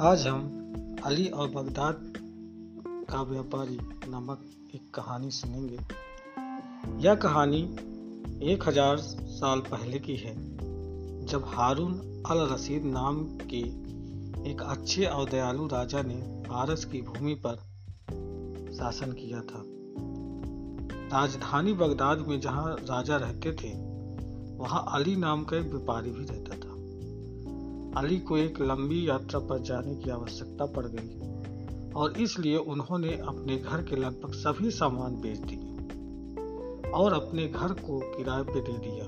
आज हम अली और बगदाद का व्यापारी नामक एक कहानी सुनेंगे। यह कहानी एक हज़ार साल पहले की है, जब हारून अल रसीद नाम के एक अच्छे और दयालु राजा ने फारस की भूमि पर शासन किया था। राजधानी बगदाद में जहाँ राजा रहते थे, वहाँ अली नाम का एक व्यापारी भी रहता अली को एक लंबी यात्रा पर जाने की आवश्यकता पड़ गई और इसलिए उन्होंने अपने घर के लगभग सभी सामान बेच दिए और अपने घर को किराए पे दे दिया।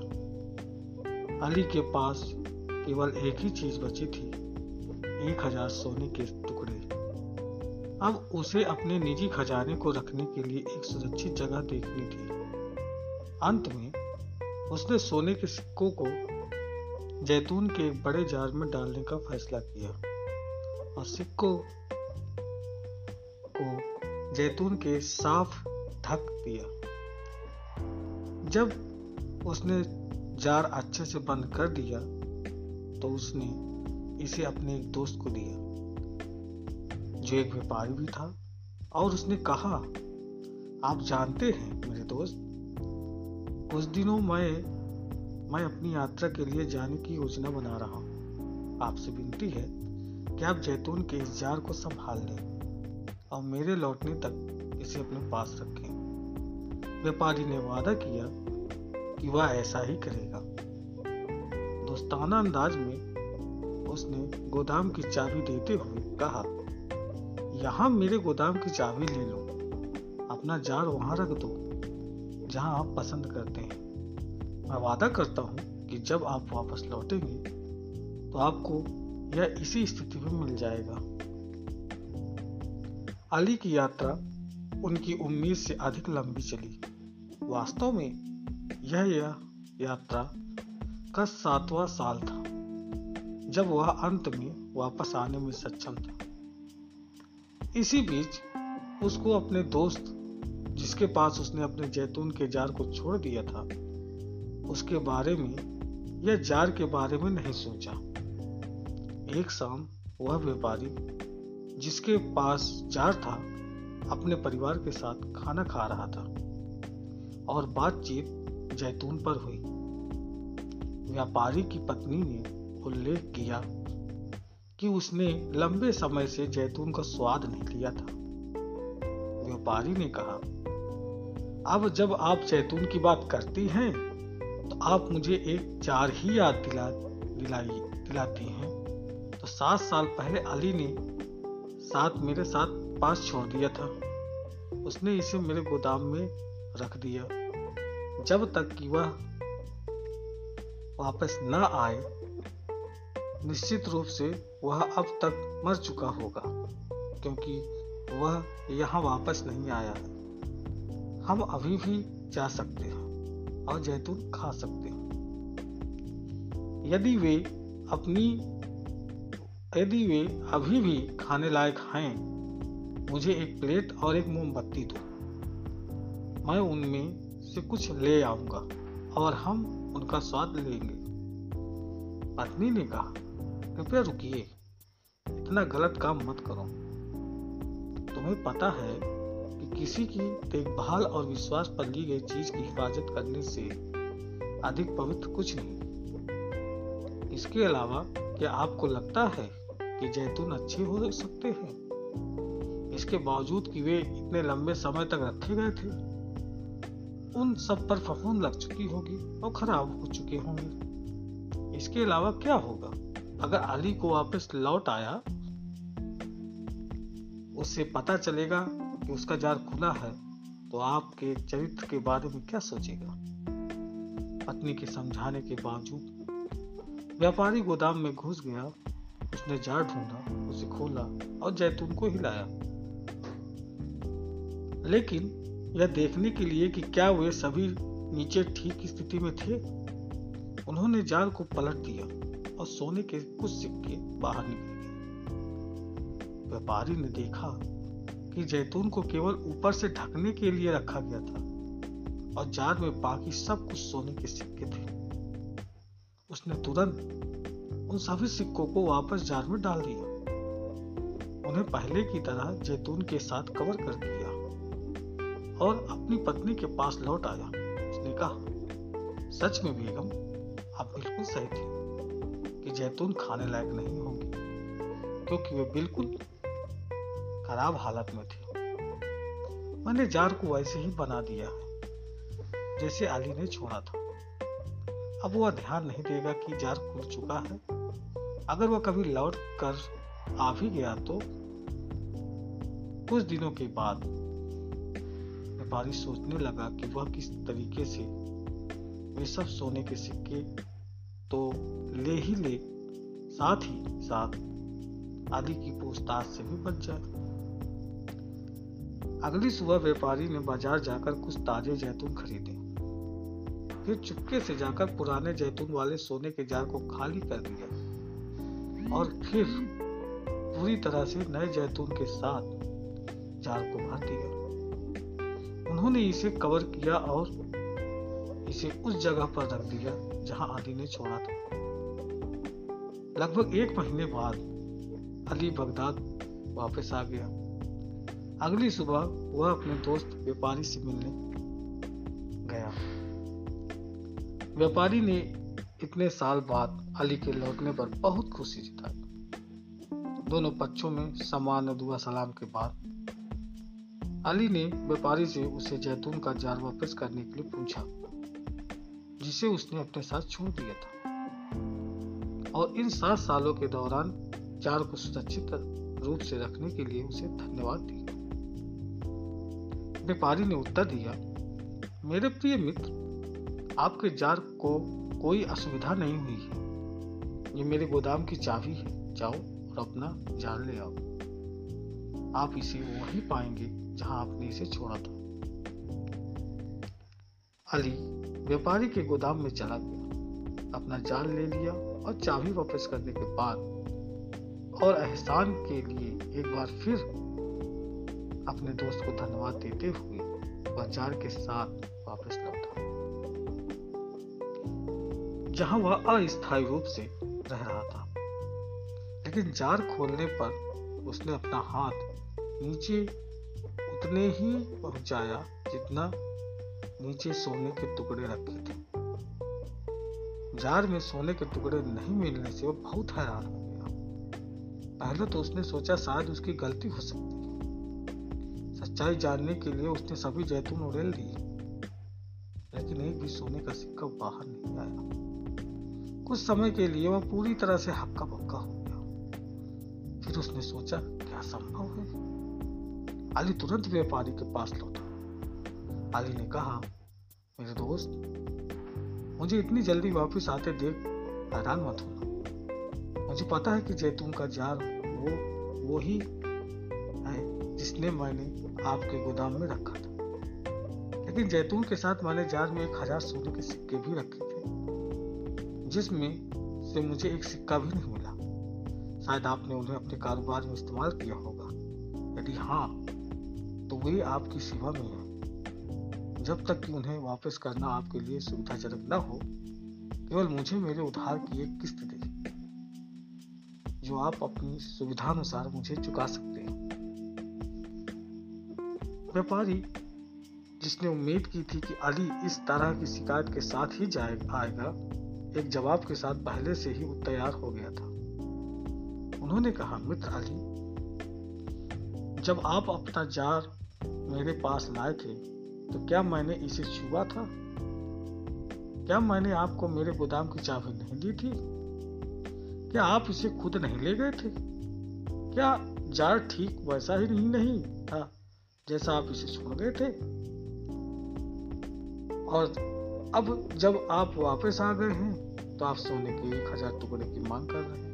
अली के पास केवल एक ही चीज़ बची थी, एक हज़ार सोने के टुकड़े। अब उसे अपने निजी खजाने को रखने के लिए एक सुरक्षित जगह देखनी थी। अंत में उसने सोने के सिक्कों को जैतून के एक बड़े जार में डालने का फैसला किया और सिक्कों को जैतून के साफ़ ढक दिया। जब उसने जार अच्छे से बंद कर दिया तो उसने इसे अपने एक दोस्त को दिया, जो एक व्यापारी भी था, और उसने कहा, आप जानते हैं मेरे दोस्त कुछ दिनों मैं मैं अपनी यात्रा के लिए जाने की योजना बना रहा हूँ। आपसे विनती है कि आप जैतून के इस जार को संभाल लें और मेरे लौटने तक इसे अपने पास रखें। व्यापारी ने वादा किया कि वह ऐसा ही करेगा। दोस्ताना अंदाज में उसने गोदाम की चाबी देते हुए कहा, यहाँ मेरे गोदाम की चाबी ले लो। अपना जार वहाँ रख दो, जहाँ आप पसंद करते हैं। मैं वादा करता हूँ कि जब आप वापस लौटेंगे तो आपको यह इसी स्थिति में मिल जाएगा। अली की यात्रा उनकी उम्मीद से अधिक लंबी चली। वास्तव में यह यह यात्रा का सातवां साल था, जब वह अंत में वापस आने में सक्षम था। इसी बीच उसको अपने दोस्त, जिसके पास उसने अपने जैतून के जार को छोड़ दिया था उसके बारे में या जार के बारे में नहीं सोचा। एक शाम वह व्यापारी, जिसके पास जार था, अपने परिवार के साथ खाना खा रहा था और बातचीत जैतून पर हुई। व्यापारी की पत्नी ने उल्लेख किया कि उसने लंबे समय से जैतून का स्वाद नहीं लिया था। व्यापारी ने कहा, अब जब आप जैतून की बात करती हैं आप मुझे एक चार ही याद दिला, दिलाई, दिलाती हैं। तो सात साल पहले अली ने साथ मेरे साथ पास छोड़ दिया था। उसने इसे मेरे गोदाम में रख दिया। जब तक कि वह वापस न आए, निश्चित रूप से वह अब तक मर चुका होगा, क्योंकि वह यहाँ वापस नहीं आया। हम अभी भी जा सकते हैं। और जैतून खा सकते हो। यदि वे अपनी, यदि वे अभी भी खाने लायक हैं, मुझे एक प्लेट और एक मोमबत्ती दो। मैं उनमें से कुछ ले आऊँगा और हम उनका स्वाद लेंगे। पत्नी ने कहा, कृपया रुकिए, इतना गलत काम मत करो। तुम्हें पता है किसी की देखभाल और विश्वास पर ली गई चीज़ की हिफाजत करने से अधिक पवित्र कुछ नहीं। इसके अलावा, क्या आपको लगता है कि जैतून अच्छे हो सकते हैं? इसके बावजूद कि वे इतने लंबे समय तक रखे गए थे, उन सब पर फफूंद लग चुकी होगी और खराब हो चुके होंगे। इसके अलावा क्या होगा? अगर अली को वापस लौट आया उससे पता चलेगा कि उसका जार खुला है तो आपके चरित्र के बारे में क्या सोचेगा? पत्नी के समझाने के बावजूद, व्यापारी गोदाम में घुस गया, उसने जार ढूंढा, उसे खोला और जैतून को हिलाया। लेकिन यह देखने के लिए कि क्या वे सभी नीचे ठीक स्थिति में थे, उन्होंने जार को पलट दिया और सोने के कुछ सिक्के बाहर निकल गए। व्यापारी ने देखा कि जैतून को केवल ऊपर से ढकने के लिए रखा गया था और जार में बाकी सब कुछ सोने के सिक्के थे। उसने तुरंत उन सभी सिक्कों को वापस जार में डाल दिया। उन्हें पहले की तरह जैतून के साथ कवर कर दिया और अपनी पत्नी के पास लौट आया। उसने कहा, सच में बेगम, आप बिल्कुल सही थे कि जैतून खाने लायक नहीं होंगे, क्योंकि वे बिल्कुल खराब हालत में थे। मैंने जार को वैसे ही बना दिया है जैसे अली ने छोड़ा था। अब वह ध्यान नहीं देगा कि जार खुल चुका है। अगर वह कभी लौट कर आ भी गया तो कुछ दिनों के बाद व्यापारी सोचने लगा कि वह किस तरीके से वे सब सोने के सिक्के तो ले ही ले, साथ ही साथ आदि की पूछताछ से भी बच जाए। अगली सुबह व्यापारी ने बाज़ार जाकर कुछ ताजे जैतून खरीदे। फिर चुपके से जाकर पुराने जैतून वाले सोने के जार को खाली कर दिया और फिर पूरी तरह से नए जैतून के साथ जार को भर दिया। उन्होंने इसे कवर किया और इसे उस जगह पर रख दिया जहाँ आदि ने छोड़ा था। लगभग एक महीने बाद अली बगदाद वापस आ गया। अगली सुबह वह अपने दोस्त व्यापारी से मिलने गया। व्यापारी ने इतने साल बाद अली के लौटने पर बहुत खुशी जताई। दोनों पक्षों में समान दुआ सलाम के बाद अली ने व्यापारी से उसे जैतून का जार वापस करने के लिए पूछा, जिसे उसने अपने साथ छोड़ दिया था। और इन सात सालों के दौरान जार को सुरक्षित रूप से रखने के लिए उसे धन्यवाद दिया। व्यापारी ने उत्तर दिया, मेरे प्रिय मित्र, आपके जार को कोई असुविधा नहीं हुई है। ये मेरे गोदाम की चाबी है। जाओ और अपना जार ले आओ। आप इसे वहीं पाएँगे जहाँ आपने इसे छोड़ा था। अली व्यापारी के गोदाम में चला गया। अपना जाल ले लिया और चाबी वापस करने के बाद और एहसान के लिए एक बार फिर अपने दोस्त को धन्यवाद देते हुए वह जार के साथ वापस लौटा। जहाँ वह अस्थायी रूप से रह रहा था, लेकिन जार खोलने पर उसने अपना हाथ नीचे उतने ही पहुँचाया जितना नीचे सोने के टुकड़े रखे थे। जार में सोने के टुकड़े नहीं मिलने से वह बहुत हैरान हो गया। पहले तो उसने सोचा शायद उसकी गलती हो सकती सच्चाई जानने के लिए उसने सभी जैतून उड़ेल दिए। लेकिन एक भी सोने का सिक्का बाहर नहीं आया। कुछ समय के लिए वह पूरी तरह से हक्का पक्का हो गया। फिर उसने सोचा, क्या संभव है? अली तुरंत व्यापारी के पास लौटा। अली ने कहा, मेरे दोस्त, मुझे इतनी जल्दी वापस आते देख हैरान मत होना। मुझे पता है कि जैतून का जार, वो वो ही जिसने मैंने आपके गोदाम में रखा था। लेकिन जैतून के साथ मैंने जार में एक हज़ार सोने के सिक्के भी रखे थे, जिसमें से मुझे एक सिक्का भी नहीं मिला। शायद आपने उन्हें अपने कारोबार में इस्तेमाल किया होगा। यदि हाँ तो वे आपकी सेवा में है। जब तक कि उन्हें वापस करना आपके लिए सुविधाजनक न हो, केवल मुझे मेरे उधार की एक किस्त दे। जो आप अपनी सुविधानुसार मुझे चुका सकते व्यापारी, जिसने उम्मीद की थी कि अली इस तरह की शिकायत के साथ ही जाए, आएगा, एक जवाब के साथ पहले से ही तैयार हो गया था। उन्होंने कहा, मित्र अली, जब आप अपना जार मेरे पास लाए थे तो क्या मैंने इसे छुआ था? क्या मैंने आपको मेरे गोदाम की चाबी नहीं दी थी? क्या आप इसे खुद नहीं ले गए थे? क्या जार ठीक वैसा ही नहीं नहीं था? जैसा आप इसे छोड़ गए थे। और अब जब आप वापस आ गए हैं तो आप सोने के एक हज़ार टुकड़े की मांग कर रहे हैं।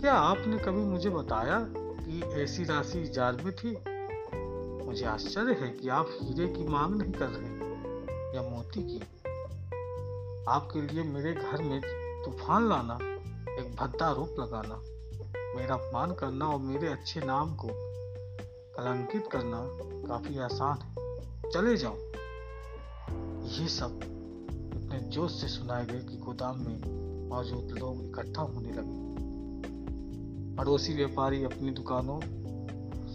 क्या आपने कभी मुझे बताया कि ऐसी राशि जार में थी? मुझे आश्चर्य है कि आप हीरे की मांग नहीं कर रहे या मोती की। आपके लिए मेरे घर में तूफ़ान लाना, एक भद्दा रूप लगाना, मेरा अपमान करना और मेरे अच्छे नाम को कलंकित करना काफ़ी आसान है। चले जाओ। ये सब इतने जोश से सुनाए गए कि गोदाम में मौजूद लोग इकट्ठा होने लगे। पड़ोसी व्यापारी अपनी दुकानों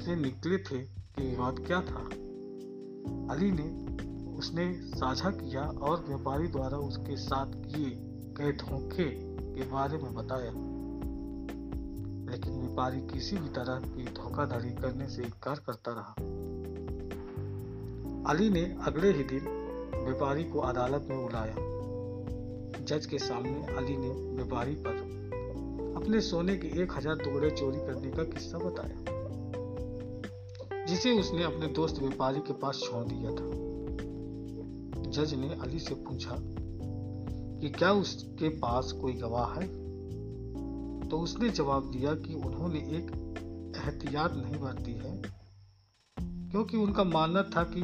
से निकले थे कि विवाद क्या था। अली ने, उसने साझा किया और व्यापारी द्वारा उसके साथ किए गए धोखे के बारे में बताया। लेकिन व्यापारी किसी भी तरह की धोखाधड़ी करने से इनकार करता रहा। अली ने अगले ही दिन व्यापारी को अदालत में बुलाया। जज के सामने अली ने व्यापारी पर अपने सोने के एक हज़ार टुकड़े चोरी करने का किस्सा बताया, जिसे उसने अपने दोस्त व्यापारी के पास छोड़ दिया था। जज ने अली से पूछा कि क्या उसके पास कोई गवाह है? तो उसने जवाब दिया कि उन्होंने एक एहतियात नहीं बरती है, क्योंकि उनका मानना था कि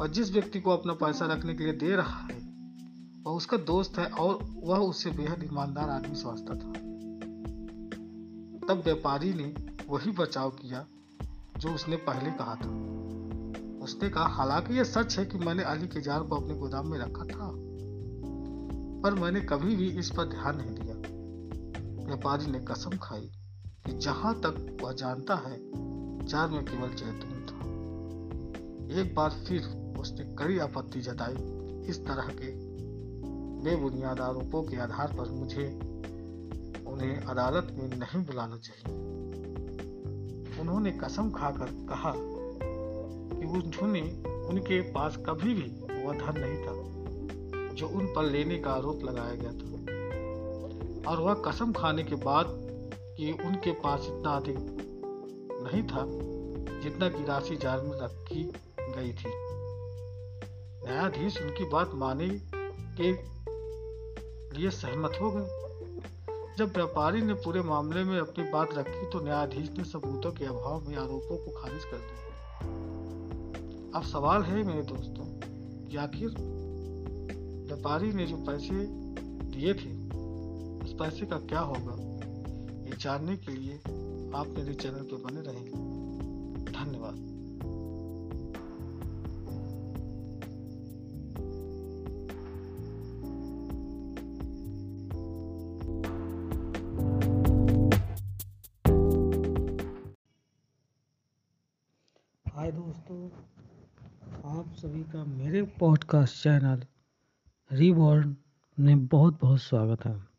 और जिस व्यक्ति को अपना पैसा रखने के लिए दे रहा है, वह उसका दोस्त है और वह उससे बेहद ईमानदार आदमी समझता था। तब व्यापारी ने वही बचाव किया जो उसने पहले कहा था। उसने कहा, हालाँकि यह सच है कि मैंने अली के जार को अपने गोदाम में रखा था, पर मैंने कभी भी इस पर ध्यान नहीं दिया। व्यापारी ने कसम खाई कि जहाँ तक वह जानता है जार में केवल जैतून था। एक बार फिर उसने कड़ी आपत्ति जताई इस तरह के। बेबुनियाद आरोपों के आधार पर मुझे उन्हें अदालत में नहीं बुलाना चाहिए। उन्होंने कसम खाकर कहा कि उन्होंने उनके पास कभी भी वह धन नहीं था, जो उन पर लेने का आरोप लगाया गया था। और वह कसम खाने के बाद कि उनके पास इतना अधिक नहीं था जितना की राशि जार में रखी गई थी। न्यायाधीश उनकी बात माने के लिए सहमत हो गए। जब व्यापारी ने पूरे मामले में अपनी बात रखी तो न्यायाधीश ने सबूतों के अभाव में आरोपों को खारिज कर दिया। अब सवाल है मेरे दोस्तों, कि आखिर व्यापारी ने जो पैसे दिए थे पैसे का क्या होगा? ये जानने के लिए आप मेरे चैनल पर बने रहेंगे धन्यवाद। हाय दोस्तों, आप सभी का मेरे पॉडकास्ट चैनल रीबॉर्न में बहुत बहुत स्वागत है।